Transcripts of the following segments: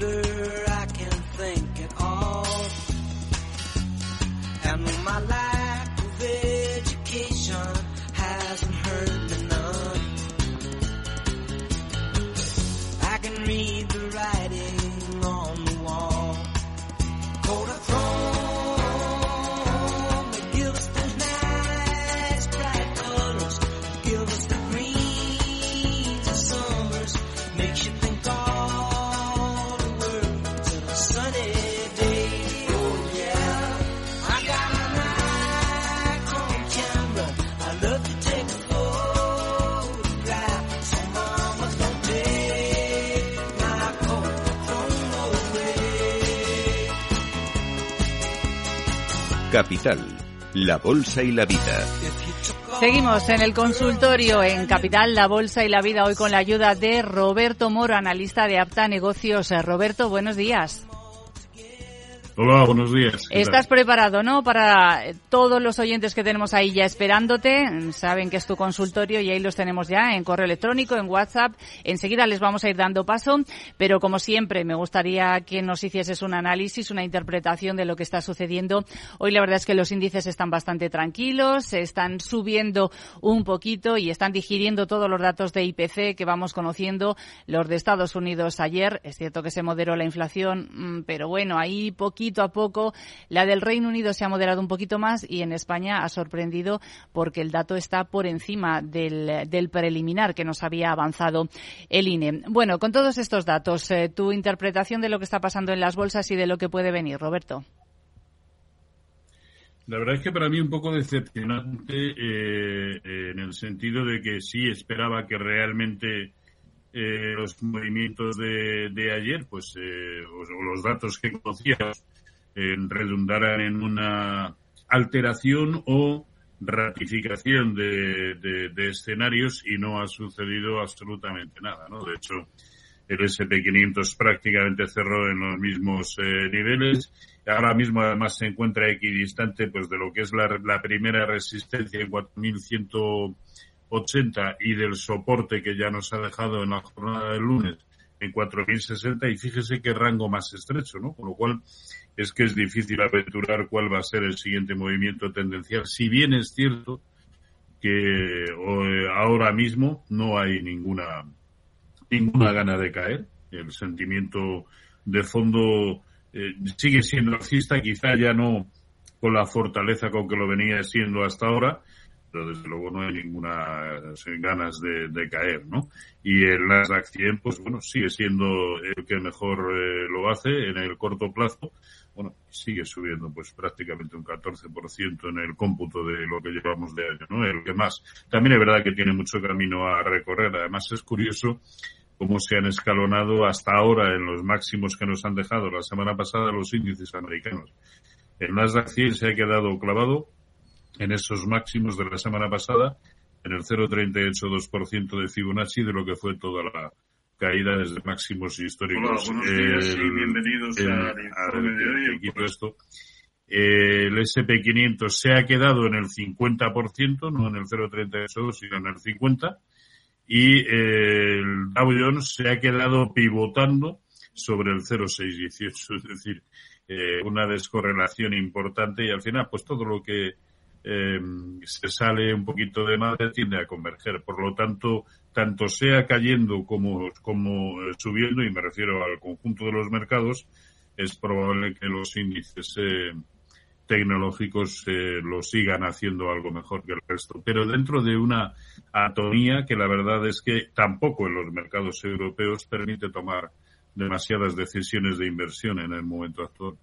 wonder Capital, la Bolsa y la Vida. Seguimos en el consultorio en Capital, la Bolsa y la Vida, hoy con la ayuda de Roberto Moro, analista de Apta Negocios. Eh, Roberto, buenos días. Hola, buenos días. ¿Qué Estás tal? preparado, ¿no? Para eh, todos los oyentes que tenemos ahí ya esperándote. Mm, Saben que es tu consultorio y ahí los tenemos ya en correo electrónico, en WhatsApp. Enseguida les vamos a ir dando paso. Pero como siempre, me gustaría que nos hicieses un análisis, una interpretación de lo que está sucediendo. Hoy la verdad es que los índices están bastante tranquilos, se están subiendo un poquito y están digiriendo todos los datos de IPC que vamos conociendo. Los de Estados Unidos ayer, es cierto que se moderó la inflación, mm, pero bueno, ahí poquito a poco. La del Reino Unido se ha moderado un poquito más y en España ha sorprendido porque el dato está por encima del, del preliminar que nos había avanzado el INE. Bueno, con todos estos datos, eh, tu interpretación de lo que está pasando en las bolsas y de lo que puede venir, Roberto. La verdad es que para mí un poco decepcionante eh, en el sentido de que sí esperaba que realmente eh, los movimientos de, de ayer, pues, eh, o los datos que conocíamos, eh, redundaran en una alteración o ratificación de, de- escenarios y no ha sucedido absolutamente nada, ¿no? De hecho, el SP500 prácticamente cerró en los mismos eh, niveles. Ahora mismo además se encuentra equidistante pues de lo que es la, la primera resistencia en 4.180 y del soporte que ya nos ha dejado en la jornada del lunes en 4.060 y fíjese qué rango más estrecho, ¿no? Con lo cual es que es difícil aventurar cuál va a ser el siguiente movimiento tendencial. Si bien es cierto que eh, ahora mismo no hay ninguna ninguna gana de caer. El sentimiento de fondo eh, sigue siendo alcista, quizá ya no con la fortaleza con que lo venía siendo hasta ahora, pero desde luego no hay ninguna eh, ganas de, caer, ¿no? Y el Nasdaq 100, pues bueno, sigue siendo el que mejor eh, lo hace en el corto plazo. Bueno, sigue subiendo pues prácticamente un 14% en el cómputo de lo que llevamos de año, ¿no? El que más. También es verdad que tiene mucho camino a recorrer. Además es curioso cómo se han escalonado hasta ahora en los máximos que nos han dejado la semana pasada los índices americanos. El Nasdaq 100 se ha quedado clavado en esos máximos de la semana pasada, en el 0,382% de Fibonacci de lo que fue toda la caída desde máximos históricos. Hola, buenos días y El- bienvenidos el- a de hoy. esto. El SP500 se ha quedado en el 50%, no en el 0,38, sino en el 50%, y el Dow Jones se ha quedado pivotando sobre el 0,618, es decir, eh, una descorrelación importante y al final, pues todo lo que eh, se sale un poquito de madre tiende a converger. Por lo tanto, tanto sea cayendo como, como eh, subiendo, y me refiero al conjunto de los mercados, es probable que los índices eh, tecnológicos eh, lo sigan haciendo algo mejor que el resto. Pero dentro de una atonía que la verdad es que tampoco en los mercados europeos permite tomar demasiadas decisiones de inversión en el momento actual.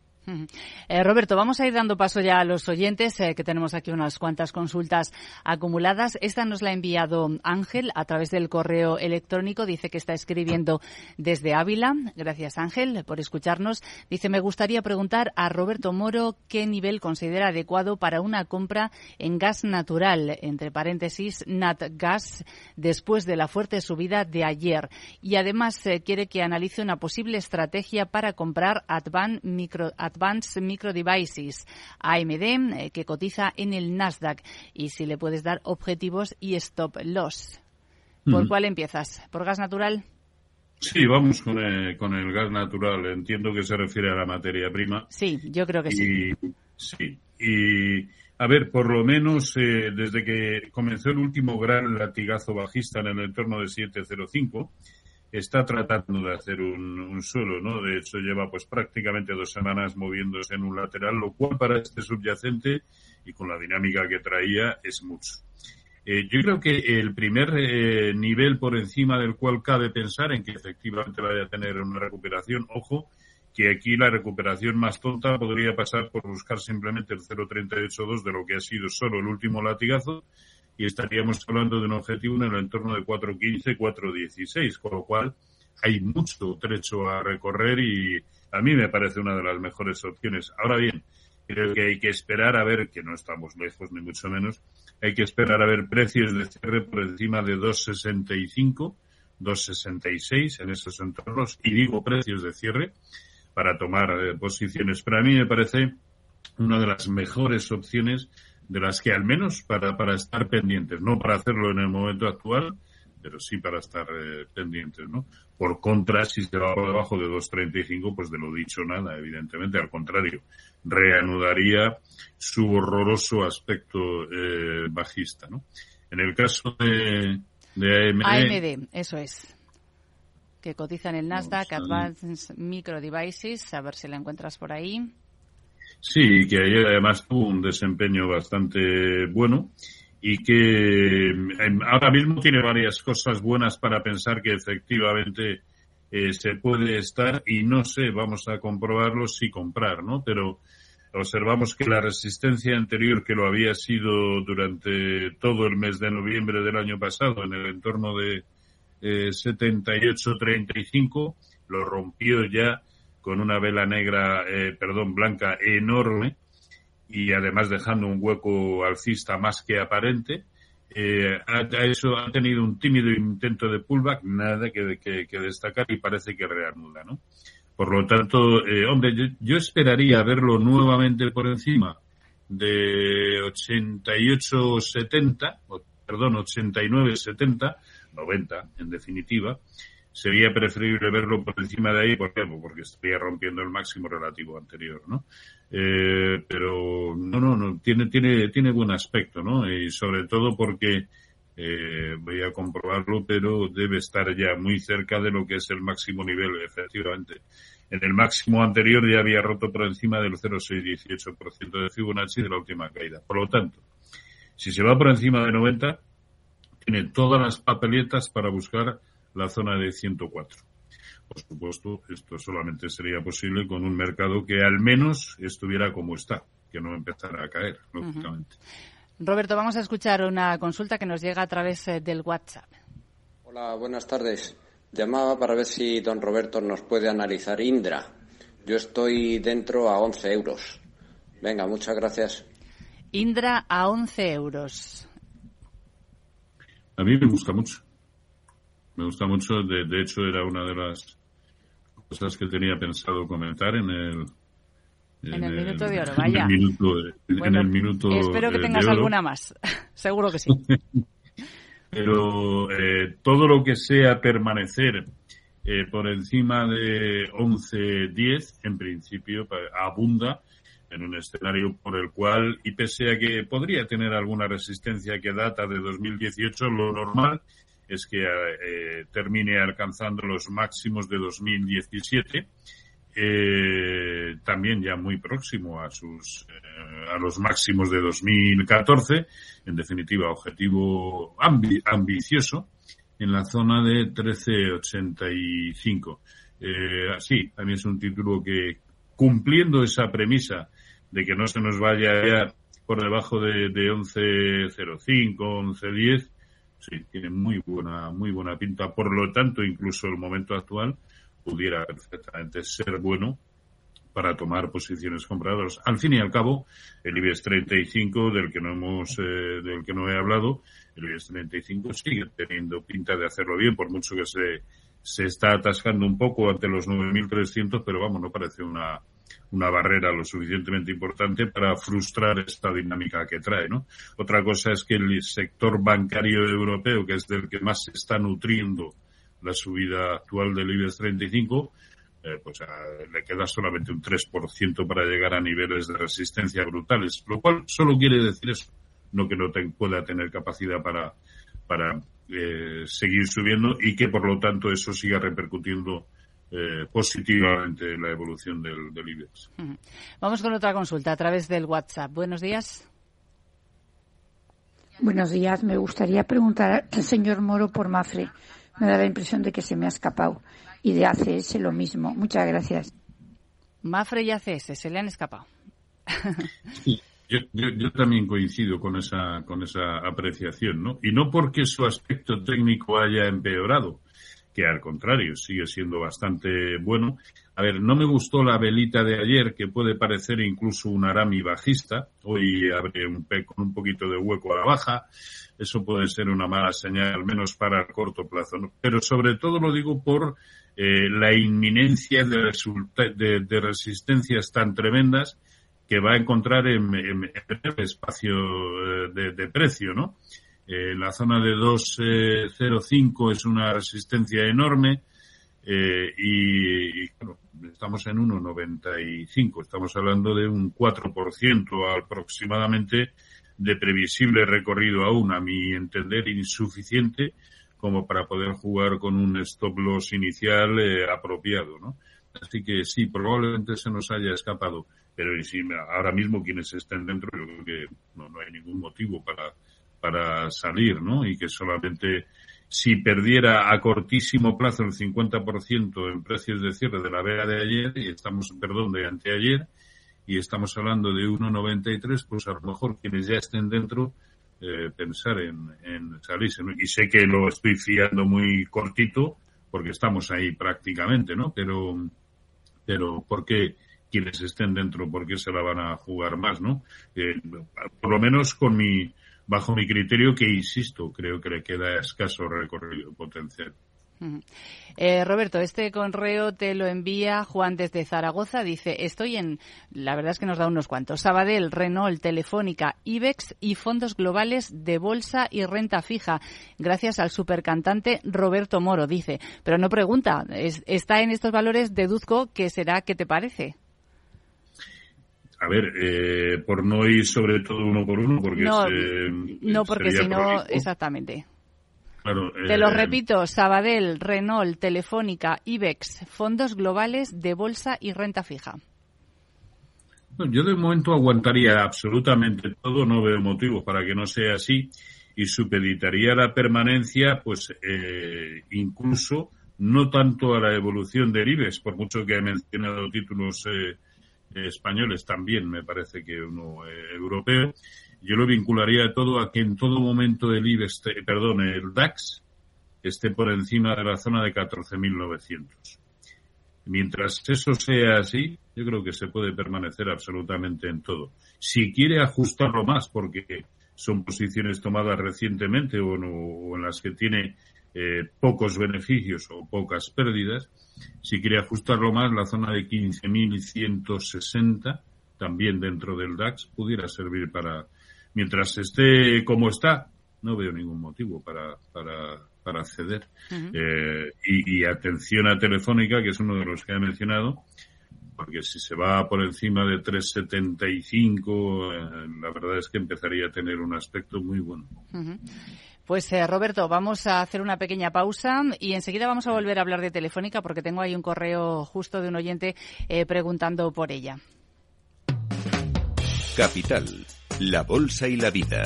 Eh, Roberto, vamos a ir dando paso ya a los oyentes, eh, que tenemos aquí unas cuantas consultas acumuladas. Esta nos la ha enviado Ángel a través del correo electrónico. Dice que está escribiendo desde Ávila. Gracias, Ángel, por escucharnos. Dice, me gustaría preguntar a Roberto Moro qué nivel considera adecuado para una compra en gas natural, entre paréntesis, NatGas, después de la fuerte subida de ayer. Y además eh, quiere que analice una posible estrategia para comprar Advan Micro, Advanced Micro Devices, AMD, eh, que cotiza en el Nasdaq. Y si le puedes dar objetivos y stop loss. ¿Por Ujú. cuál empiezas? ¿Por gas natural? Sí, vamos con el, con el gas natural. Entiendo que se refiere a la materia prima. Sí, yo creo que sí. Y, sí. Y, a ver, por lo menos eh, desde que comenzó el último gran latigazo bajista en el entorno de 705, está tratando de hacer un, un suelo, ¿no? De hecho, lleva pues prácticamente dos semanas moviéndose en un lateral, lo cual para este subyacente y con la dinámica que traía es mucho. Eh, yo creo que el primer eh, nivel por encima del cual cabe pensar en que efectivamente vaya a tener una recuperación, ojo, que aquí la recuperación más tonta podría pasar por buscar simplemente el 0.382 de lo que ha sido solo el último latigazo y estaríamos hablando de un objetivo en el entorno de 4.15, 4.16, con lo cual hay mucho trecho a recorrer y a mí me parece una de las mejores opciones. Ahora bien, creo que hay que esperar a ver, que no estamos lejos ni mucho menos, hay que esperar a ver precios de cierre por encima de 2,65, 2,66 en esos entornos, y digo precios de cierre para tomar eh, posiciones. Para mí me parece una de las mejores opciones de las que al menos para, para estar pendientes, no para hacerlo en el momento actual, pero sí para estar eh, pendientes, ¿no? Por contra, si se va por debajo de 2.35, pues de lo dicho nada, evidentemente, al contrario, reanudaría su horroroso aspecto eh, bajista, ¿no? En el caso de, de AMD, AMD, eso es. Que cotiza en el Nasdaq. Advanced Micro Devices, a ver si la encuentras por ahí. Sí, que ayer además tuvo un desempeño bastante bueno y que em, ahora mismo tiene varias cosas buenas para pensar que efectivamente eh, se puede estar y no sé, vamos a comprobarlo si comprar, ¿no? Pero observamos que la resistencia anterior que lo había sido durante todo el mes de noviembre del año pasado en el entorno de eh, 78-35 lo rompió ya con una vela negra, eh, perdón, blanca enorme y además dejando un hueco alcista más que aparente. Eh, ha eso, ha tenido un tímido intento de pullback, nada que, que, que destacar y parece que reanuda, ¿no? Por lo tanto, eh, hombre, yo, yo esperaría verlo nuevamente por encima de 88-70, o, perdón, 89-70, 90 en definitiva, sería preferible verlo por encima de ahí, ¿por qué? Pues Porque estaría rompiendo el máximo relativo anterior, ¿no? Eh, pero no, no, no, tiene, tiene, tiene buen aspecto, ¿no? Y sobre todo porque eh, voy a comprobarlo, pero debe estar ya muy cerca de lo que es el máximo nivel, efectivamente. En el máximo anterior ya había roto por encima del 0,618% de Fibonacci de la última caída. Por lo tanto, si se va por encima de 90, tiene todas las papeletas para buscar la zona de 104. Por supuesto, esto solamente sería posible con un mercado que al menos estuviera como está, que no empezara a caer, lógicamente. Roberto, vamos a escuchar una consulta que nos llega a través eh, del WhatsApp. Hola, buenas tardes. Llamaba para ver si don Roberto nos puede analizar Indra. Yo estoy dentro a 11 euros. Venga, muchas gracias. Indra a 11 euros. A mí me gusta mucho. Me gusta mucho, de, de hecho era una de las cosas que tenía pensado comentar en el, En el minuto de oro, en vaya. el minuto, en Bueno, el minuto espero que tengas alguna más. Seguro que sí. pero eh, todo lo que sea permanecer eh, por encima de 11-10, en principio, abunda en un escenario por el cual, y pese a que podría tener alguna resistencia que data de 2018, lo normal es que eh, termine alcanzando los máximos de 2017 eh, también ya muy próximo a sus eh, a los máximos de 2014 en definitiva objetivo ambi- ambicioso en la zona de 13.85 eh, así también es un título que cumpliendo esa premisa de que no se nos vaya ya por debajo de, de 11.05 11.10 sí tiene muy buena muy buena pinta por lo tanto incluso el momento actual pudiera perfectamente ser bueno para tomar posiciones compradoras. Al fin y al cabo, el IBEX 35, del que no hemos, eh, del que no he hablado, el IBEX 35 sigue teniendo pinta de hacerlo bien, por mucho que se, se está atascando un poco ante los 9.300, pero vamos, no parece una, una barrera lo suficientemente importante para frustrar esta dinámica que trae, ¿no? Otra cosa es que el sector bancario europeo, que es del que más se está nutriendo la subida actual del IBEX 35, eh, pues le queda solamente un 3% para llegar a niveles de resistencia brutales, lo cual solo quiere decir eso, no que no pueda tener capacidad para, para eh, seguir subiendo y que por lo tanto eso siga repercutiendo eh, positivamente en la evolución del, del IBEX. Vamos con otra consulta a través del WhatsApp. Buenos días. Buenos días. Me gustaría preguntar al señor Moro por Mafre. Me da la impresión de que se me ha escapado. Y de ACS lo mismo. Muchas gracias. Mafre y ACS se le han escapado. Yo, yo, también coincido con esa, con esa apreciación, ¿no? Y no porque su aspecto técnico haya empeorado, que al contrario sigue siendo bastante bueno. A ver, no me gustó la velita de ayer, que puede parecer incluso un arami bajista. Hoy abre un con un poquito de hueco a la baja. Eso puede ser una mala señal, al menos para el corto plazo. Pero sobre todo lo digo por eh, la inminencia de resistencias tan tremendas que va a encontrar en, el espacio eh, de, precio, ¿no? Eh, la zona de 2.05 es una resistencia enorme eh, y, estamos en 1.95, estamos hablando de un 4% aproximadamente de previsible recorrido aún, a mi entender, insuficiente como para poder jugar con un stop loss inicial apropiado, ¿no? Así que sí, probablemente se nos haya escapado pero ahora mismo quienes estén dentro, yo creo que no, hay ningún motivo para, para salir, ¿no? Y que solamente si perdiera a cortísimo plazo el 50% en precios de cierre de la vega de ayer, y estamos, perdón, de anteayer, y estamos hablando de 1,93, pues a lo mejor quienes ya estén dentro, eh, pensar en, en salirse. Y sé que lo estoy fiando muy cortito, porque estamos ahí prácticamente, ¿no? Pero, pero, porque quienes estén dentro porque se la van a jugar más, ¿no? Eh, por lo menos con mi, bajo mi criterio, que insisto, creo que le queda escaso recorrido potencial. Eh, Roberto, este correo te lo envía Juan desde Zaragoza. Dice, estoy en, la verdad es que nos da unos cuantos, Sabadell, Renault, Telefónica, IBEX y fondos globales de bolsa y renta fija, gracias al supercantante Roberto Moro, dice. Pero no pregunta, está en estos valores, deduzco que será, ¿qué te parece? A ver, eh, por no ir sobre todo uno por uno, porque no, no porque si no, exactamente. Te lo eh, repito, Sabadell, Renault, Telefónica, IBEX, fondos globales de bolsa y renta fija. Yo de momento aguantaría absolutamente todo, no veo motivos para que no sea así y supeditaría la permanencia, pues eh, incluso no tanto a la evolución del IBEX, por mucho que he mencionado títulos eh, españoles también, me parece que uno eh, europeo. Yo lo vincularía todo a que en todo momento el IBEX, perdón, el DAX esté por encima de la zona de 14.900. Mientras eso sea así, yo creo que se puede permanecer absolutamente en todo. Si quiere ajustarlo más, porque son posiciones tomadas recientemente o, o en las que tiene eh, pocos beneficios o pocas pérdidas. Si quiere ajustarlo más, la zona de 15.160, también dentro del DAX, pudiera servir para, mientras esté como está, no veo ningún motivo para, para, para ceder. Eh, y, atención a Telefónica, que es uno de los que he mencionado, porque si se va por encima de 375, eh, la verdad es que empezaría a tener un aspecto muy bueno. Pues eh, Roberto, vamos a hacer una pequeña pausa y enseguida vamos a volver a hablar de Telefónica porque tengo ahí un correo justo de un oyente eh, preguntando por ella. Capital, la bolsa y la vida.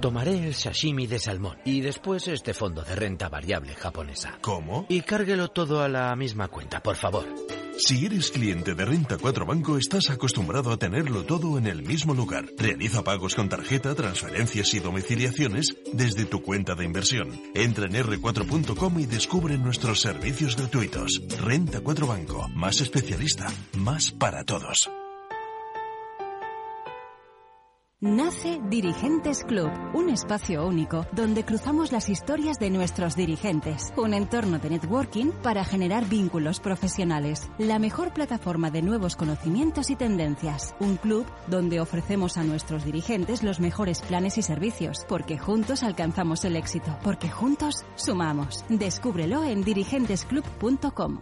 Tomaré el sashimi de salmón y después este fondo de renta variable japonesa. ¿Cómo? Y cárguelo todo a la misma cuenta, por favor. Si eres cliente de Renta 4 Banco, estás acostumbrado a tenerlo todo en el mismo lugar. Realiza pagos con tarjeta, transferencias y domiciliaciones desde tu cuenta de inversión. Entra en r4.com y descubre nuestros servicios gratuitos. Renta 4 Banco, más especialista, más para todos. Nace Dirigentes Club, un espacio único donde cruzamos las historias de nuestros dirigentes, un entorno de networking para generar vínculos profesionales, la mejor plataforma de nuevos conocimientos y tendencias, un club donde ofrecemos a nuestros dirigentes los mejores planes y servicios, porque juntos alcanzamos el éxito, porque juntos sumamos. Descúbrelo en dirigentesclub.com.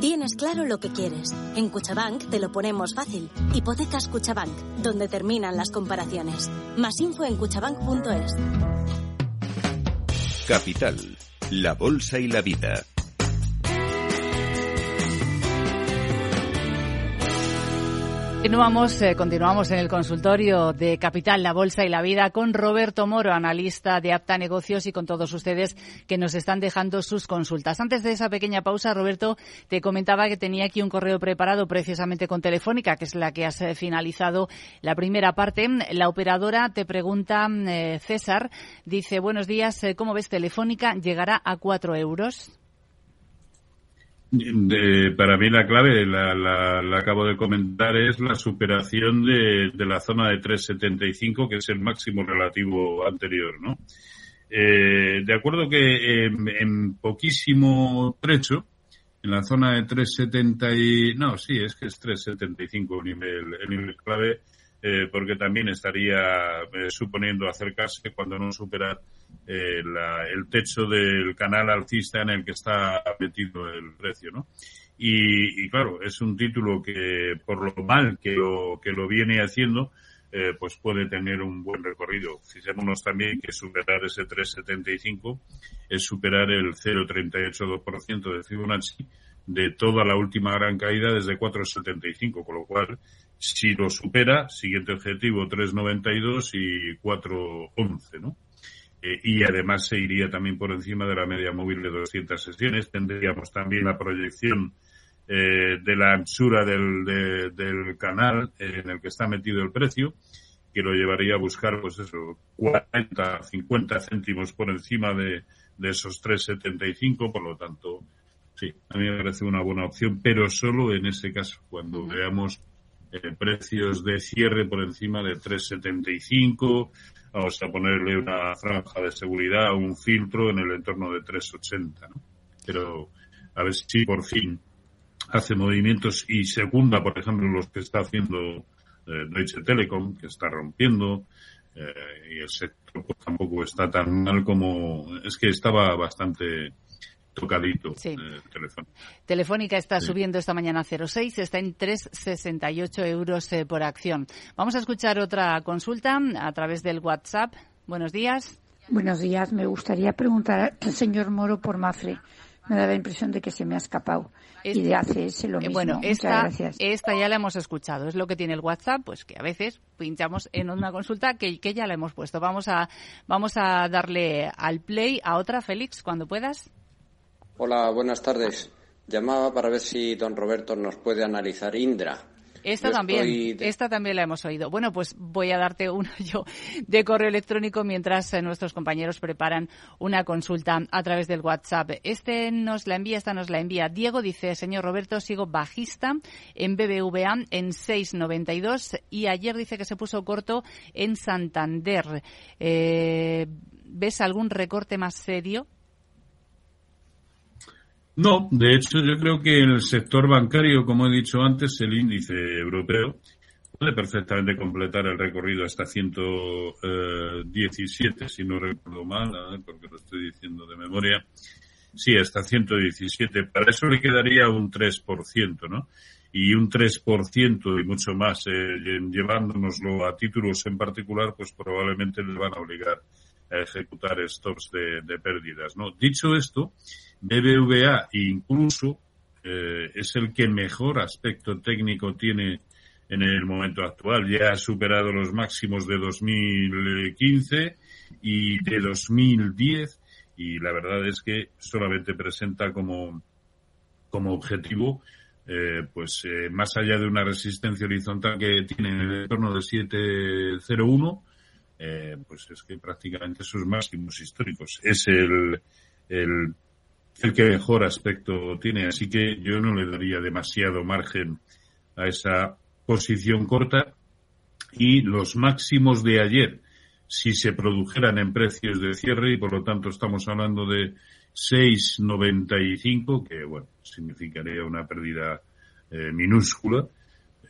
Tienes claro lo que quieres. En Cuchabank te lo ponemos fácil. Hipotecas Cuchabank, donde terminan las comparaciones. Más info en cuchabank.es. Capital, la bolsa y la vida. Continuamos, eh, continuamos en el consultorio de Capital, la Bolsa y la Vida con Roberto Moro, analista de Apta Negocios y con todos ustedes que nos están dejando sus consultas. Antes de esa pequeña pausa, Roberto, te comentaba que tenía aquí un correo preparado precisamente con Telefónica, que es la que has eh, finalizado la primera parte. La operadora te pregunta, eh, César, dice, buenos días, ¿cómo ves Telefónica? ¿Llegará a cuatro euros? De- para mí la clave, la, la- la acabo de comentar, es la superación de, de la zona de 3,75, que es el máximo relativo anterior, ¿no? Eh, de acuerdo que en, en poquísimo trecho, en la zona de 3,70 y... No, sí, es que es 3,75 el nivel, el nivel clave, eh, porque también estaría eh, suponiendo acercarse cuando no supera eh, la- el techo del canal alcista en el que está metido el precio, ¿no? Y, y claro, es un título que por lo mal que lo, que lo viene haciendo, eh, pues puede tener un buen recorrido. Fijémonos también que superar ese 3,75 es superar el 0,38% de Fibonacci de toda la última gran caída desde 4,75, con lo cual, si lo supera, siguiente objetivo 3,92 y 4,11, ¿no? Eh, y además se iría también por encima de la media móvil de 200 sesiones. Tendríamos también la proyección eh, de la anchura del, de- del canal en el que está metido el precio, que lo llevaría a buscar, pues eso, 40, 50 céntimos por encima de, de esos 3,75, por lo tanto, sí, a mí me parece una buena opción, pero solo en ese caso, cuando veamos eh, precios de cierre por encima de 3,75, vamos a ponerle una franja de seguridad, un filtro en el entorno de 3,80, ¿no? Pero a ver si por fin hace movimientos y segunda, por ejemplo, los que está haciendo eh, Deutsche Telekom, que está rompiendo, eh, y el sector pues, tampoco está tan mal como... Es que estaba bastante tocadito Sí. eh, el teléfono. Telefónica está Sí. subiendo esta mañana a 0,6, está en 3,68 euros eh, por acción. Vamos a escuchar otra consulta a través del WhatsApp. Buenos días. Buenos días. Me gustaría preguntar al señor Moro por Mafre. Me da la impresión de que se me ha escapado. Y de ACS lo Eh, mismo. Bueno, Muchas esta, gracias. esta ya la hemos escuchado. Es lo que tiene el WhatsApp, pues que a veces pinchamos en una consulta que, que ya la hemos puesto. Vamos a, vamos a darle al play a otra, Félix, cuando puedas. Hola, buenas tardes. Llamaba para ver si don Roberto nos puede analizar Indra. Esta Yo también, de- esta también la hemos oído. Bueno, pues voy a darte uno yo de correo electrónico mientras eh, nuestros compañeros preparan una consulta a través del WhatsApp. Este nos la envía, esta nos la envía. Diego dice, señor Roberto, sigo bajista en BBVA en 6.92 y ayer dice que se puso corto en Santander. Eh, ¿Ves algún recorte más serio? No, de hecho yo creo que el sector bancario, como he dicho antes, el índice europeo, puede perfectamente completar el recorrido hasta 117, si no recuerdo mal, ver, porque lo estoy diciendo de memoria. Sí, hasta 117. Para eso le quedaría un 3%, ¿no? Y un 3% y mucho más, eh, llevándonoslo a títulos en particular, pues probablemente le van a obligar a ejecutar stops de, de pérdidas, ¿no? Dicho esto, BBVA incluso eh, es el que mejor aspecto técnico tiene en el momento actual. Ya ha superado los máximos de 2015 y de 2010 y la verdad es que solamente presenta como, como objetivo eh, pues eh, más allá de una resistencia horizontal que tiene en el entorno de 701 eh, pues es que prácticamente sus máximos históricos es el, el el que mejor aspecto tiene. Así que yo no le daría demasiado margen a esa posición corta y los máximos de ayer, si se produjeran en precios de cierre, y por lo tanto estamos hablando de 6,95, que bueno, significaría una pérdida eh, minúscula,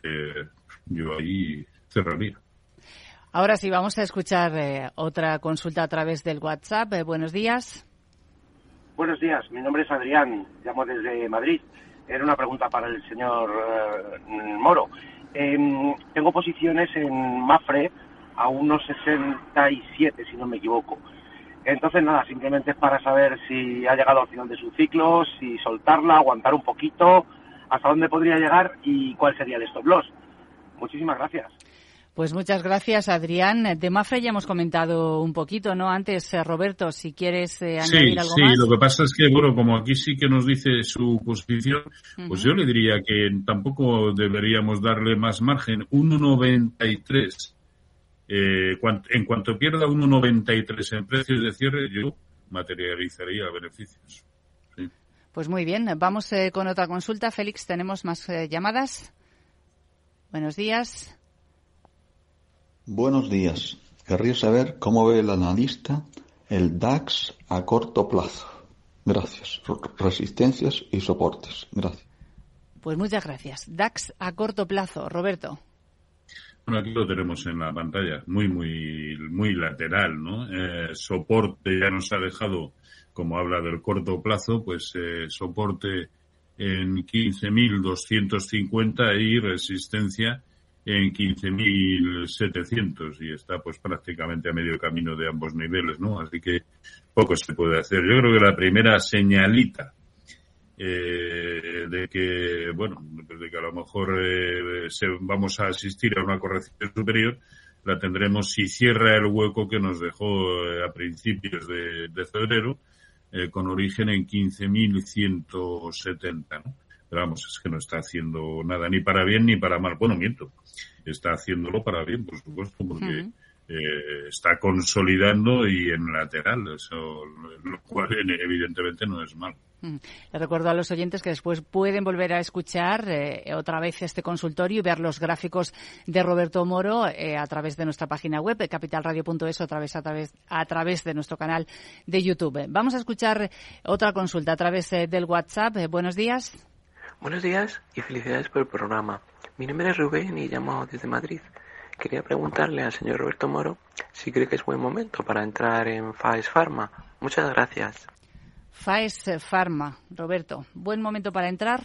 eh, yo ahí cerraría. Ahora sí, vamos a escuchar eh, otra consulta a través del WhatsApp. Buenos días. Buenos días, mi nombre es Adrián, llamo desde Madrid. Era una pregunta para el señor eh, Moro. Em, tengo posiciones en Mafre a unos 67, si no me equivoco. Entonces, nada, simplemente es para saber si ha llegado al final de su ciclo, si soltarla, aguantar un poquito, hasta dónde podría llegar y cuál sería el stop loss. Muchísimas gracias. Pues muchas gracias, Adrián. De Mafre ya hemos comentado un poquito, ¿no? Antes, eh, Roberto, si quieres eh, Sí, añadir algo sí, más. lo que pasa es que, bueno, como aquí sí que nos dice su posición, pues yo le diría que tampoco deberíamos darle más margen. 1,93. Eh, en cuanto pierda 1,93 en precios de cierre, yo materializaría beneficios. Pues muy bien, vamos eh, con otra consulta. Félix, ¿tenemos más eh, llamadas? Buenos días. Buenos días. Querría saber cómo ve el analista el DAX a corto plazo. Gracias. Resistencias y soportes. Gracias. Pues muchas gracias. DAX a corto plazo. Roberto. Bueno, aquí lo tenemos en la pantalla, muy, muy, muy lateral, ¿no? Eh, soporte ya nos ha dejado, como habla del corto plazo, pues eh, soporte en 15.250 y resistencia en 15.700 y está pues prácticamente a medio camino de ambos niveles, ¿no? Así que poco se puede hacer. Yo creo que la primera señalita eh, de que, bueno, pues de que a lo mejor eh, se- vamos a asistir a una corrección superior, la tendremos si cierra el hueco que nos dejó eh, a principios de, febrero, con origen en 15.170, ¿no? Pero vamos, es que no está haciendo nada ni para bien ni para mal. Bueno, miento. Está haciéndolo para bien, por supuesto, porque eh, está consolidando y en lateral, eso, lo cual evidentemente no es mal. Mm. Le recuerdo a los oyentes que después pueden volver a escuchar eh, otra vez este consultorio y ver los gráficos de Roberto Moro eh, a través de nuestra página web, capitalradio.es, o a través, a, través, a través de nuestro canal de YouTube. Vamos a escuchar otra consulta a través eh, del WhatsApp. Eh, buenos días. Buenos días y felicidades por el programa. Mi nombre es Rubén y llamo desde Madrid. Quería preguntarle al señor Roberto Moro si cree que es buen momento para entrar en FAES Pharma. Muchas gracias. Faes Pharma. Roberto, buen momento para entrar.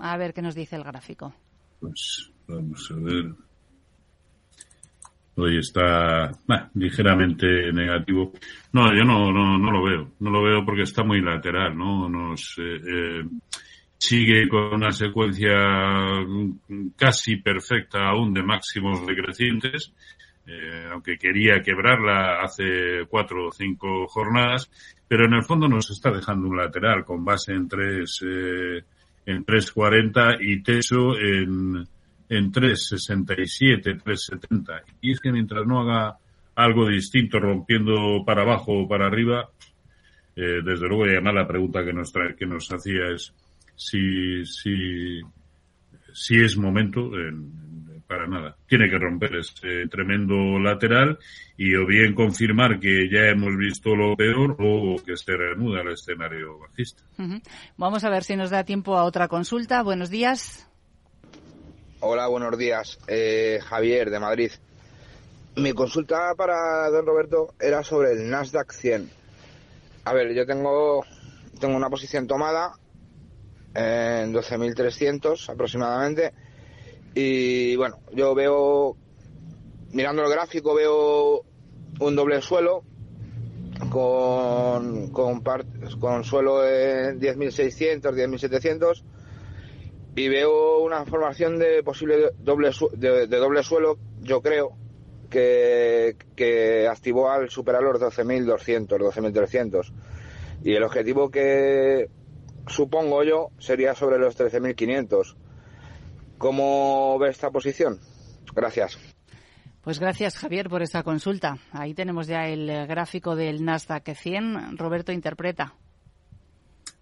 A ver qué nos dice el gráfico. Pues vamos a ver. Hoy está bah, ligeramente negativo. No, yo no, no, no lo veo. No lo veo porque está muy lateral, ¿no? Nos eh, eh, sigue con una secuencia casi perfecta aún de máximos decrecientes. Eh, aunque quería quebrarla hace cuatro o cinco jornadas, pero en el fondo nos está dejando un lateral con base en tres, eh, en 3.40 y teso en, en 3.67, 3.70. Y es que mientras no haga algo distinto rompiendo para abajo o para arriba, eh, desde luego, y además la pregunta que nos, trae, que nos hacía es si, si, si es momento, en- para nada. Tiene que romper ese tremendo lateral y o bien confirmar que ya hemos visto lo peor o que se reanuda el escenario bajista. Vamos a ver si nos da tiempo a otra consulta. Buenos días. Hola, buenos días. Eh, Javier, de Madrid. Mi consulta para don Roberto era sobre el Nasdaq 100. A ver, yo tengo, tengo una posición tomada en 12.300 aproximadamente. Y bueno, yo veo, mirando el gráfico, veo un doble suelo con, con, con suelo en 10.600, 10.700 y veo una formación de posible doble de, de doble suelo, yo creo, que, que activó al superar los 12.200, 12.300. Y el objetivo que supongo yo sería sobre los 13.500. ¿Cómo ve esta posición? Gracias. Pues gracias, Javier, por esta consulta. Ahí tenemos ya el eh, gráfico del Nasdaq 100. Roberto interpreta.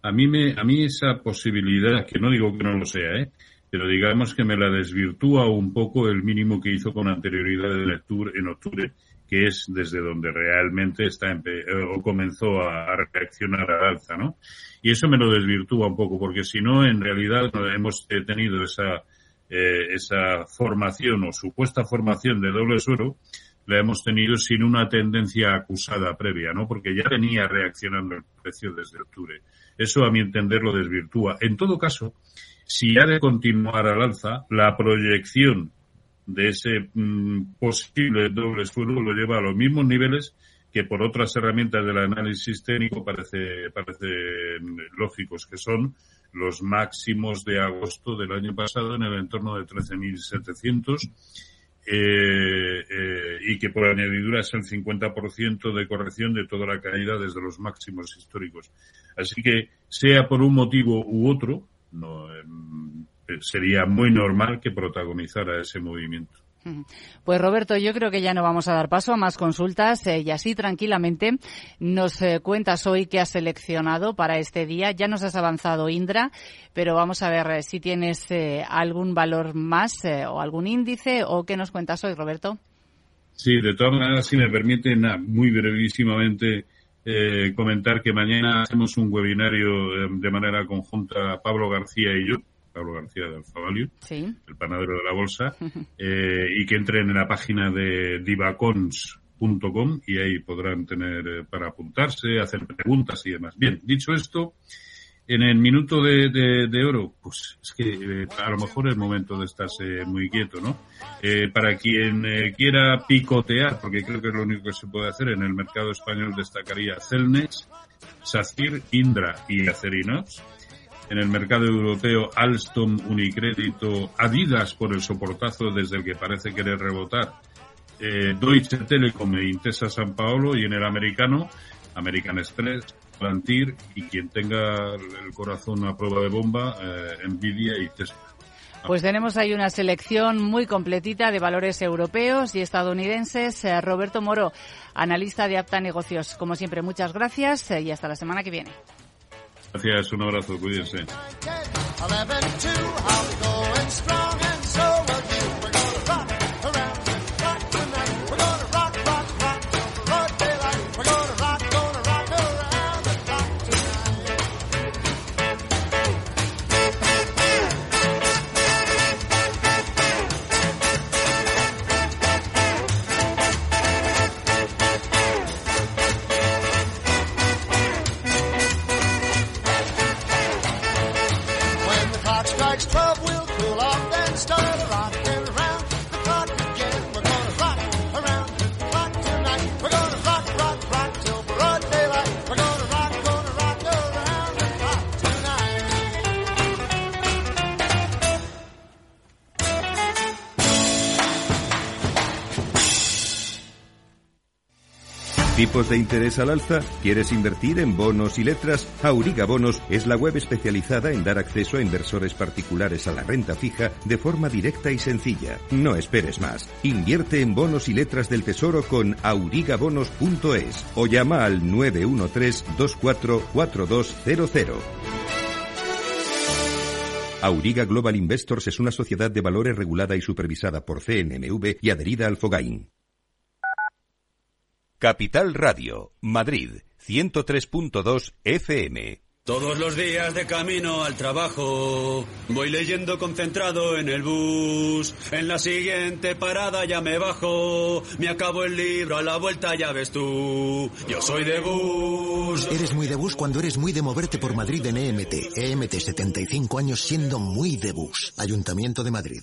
A mí, me, a mí esa posibilidad, que no digo que no lo sea, ¿eh? pero digamos que me la desvirtúa un poco el mínimo que hizo con anterioridad en octubre, en octubre que es desde donde realmente está empe- eh, o comenzó a, reaccionar al alza, ¿no? Y eso me lo desvirtúa un poco, porque si no, en realidad hemos eh, tenido esa, eh, esa formación o supuesta formación de doble suelo, la hemos tenido sin una tendencia acusada previa, ¿no? Porque ya venía reaccionando el precio desde octubre. Eso, a mi entender, lo desvirtúa. En todo caso, si ha de continuar al alza, la proyección de ese mm, posible doble suelo lo lleva a los mismos niveles que por otras herramientas del análisis técnico parece, parecen lógicos, que son los máximos de agosto del año pasado en el entorno de 13.700 eh, eh, y que por añadidura es el 50% de corrección de toda la caída desde los máximos históricos. Así que, sea por un motivo u otro, no, em, sería muy normal que protagonizara ese movimiento. Pues Roberto, yo creo que ya no vamos a dar paso a más consultas eh, y así tranquilamente nos eh, cuentas hoy qué has seleccionado para este día. Ya nos has avanzado Indra, pero vamos a ver eh, si tienes eh, algún valor más eh, o algún índice o qué nos cuentas hoy, Roberto. Sí, de todas maneras, si me permiten, muy brevísimamente eh, comentar que mañana hacemos un webinario eh, de manera conjunta Pablo García y yo, Pablo García de Alfa Value, Sí. el panadero de la bolsa, eh, y que entren en la página de divacons.com y ahí podrán tener eh, para apuntarse, hacer preguntas y demás. Bien, dicho esto, en el minuto de, de- de oro, pues es que eh, a lo mejor es momento de estarse muy quieto, ¿no? Eh, para quien quiera picotear, porque creo que es lo único que se puede hacer en el mercado español, destacaría Celnex, SACIR, Indra y Acerinox. En el mercado europeo, Alstom, Unicrédito, Adidas por el soportazo desde el que parece querer rebotar, eh, Deutsche Telekom e Intesa San Paolo y en el americano, American Express, Palantir y quien tenga el corazón a prueba de bomba, eh, y Tesla. Pues tenemos ahí una selección muy completita de valores europeos y estadounidenses. Eh, Roberto Moro, analista de Apta Negocios. Como siempre, muchas gracias eh, y hasta la semana que viene. Gracias, un abrazo, cuídense. ¿Tipos de interés al alza? ¿Quieres invertir en bonos y letras? Auriga Bonos es la web especializada en dar acceso a inversores particulares a la renta fija de forma directa y sencilla. No esperes más. Invierte en bonos y letras del tesoro con aurigabonos.es o llama al 913-244200. Auriga Global Investors es una sociedad de valores regulada y supervisada por CNMV y adherida al Fogain. Capital Radio, Madrid, 103.2 FM. Todos los días de camino al trabajo voy leyendo concentrado en el bus. En la siguiente parada ya me bajo. Me acabo el libro a la vuelta ya ves tú. Yo soy de bus. Eres muy de bus cuando eres muy de moverte por Madrid en EMT. EMT 75 años siendo muy de bus. Ayuntamiento de Madrid.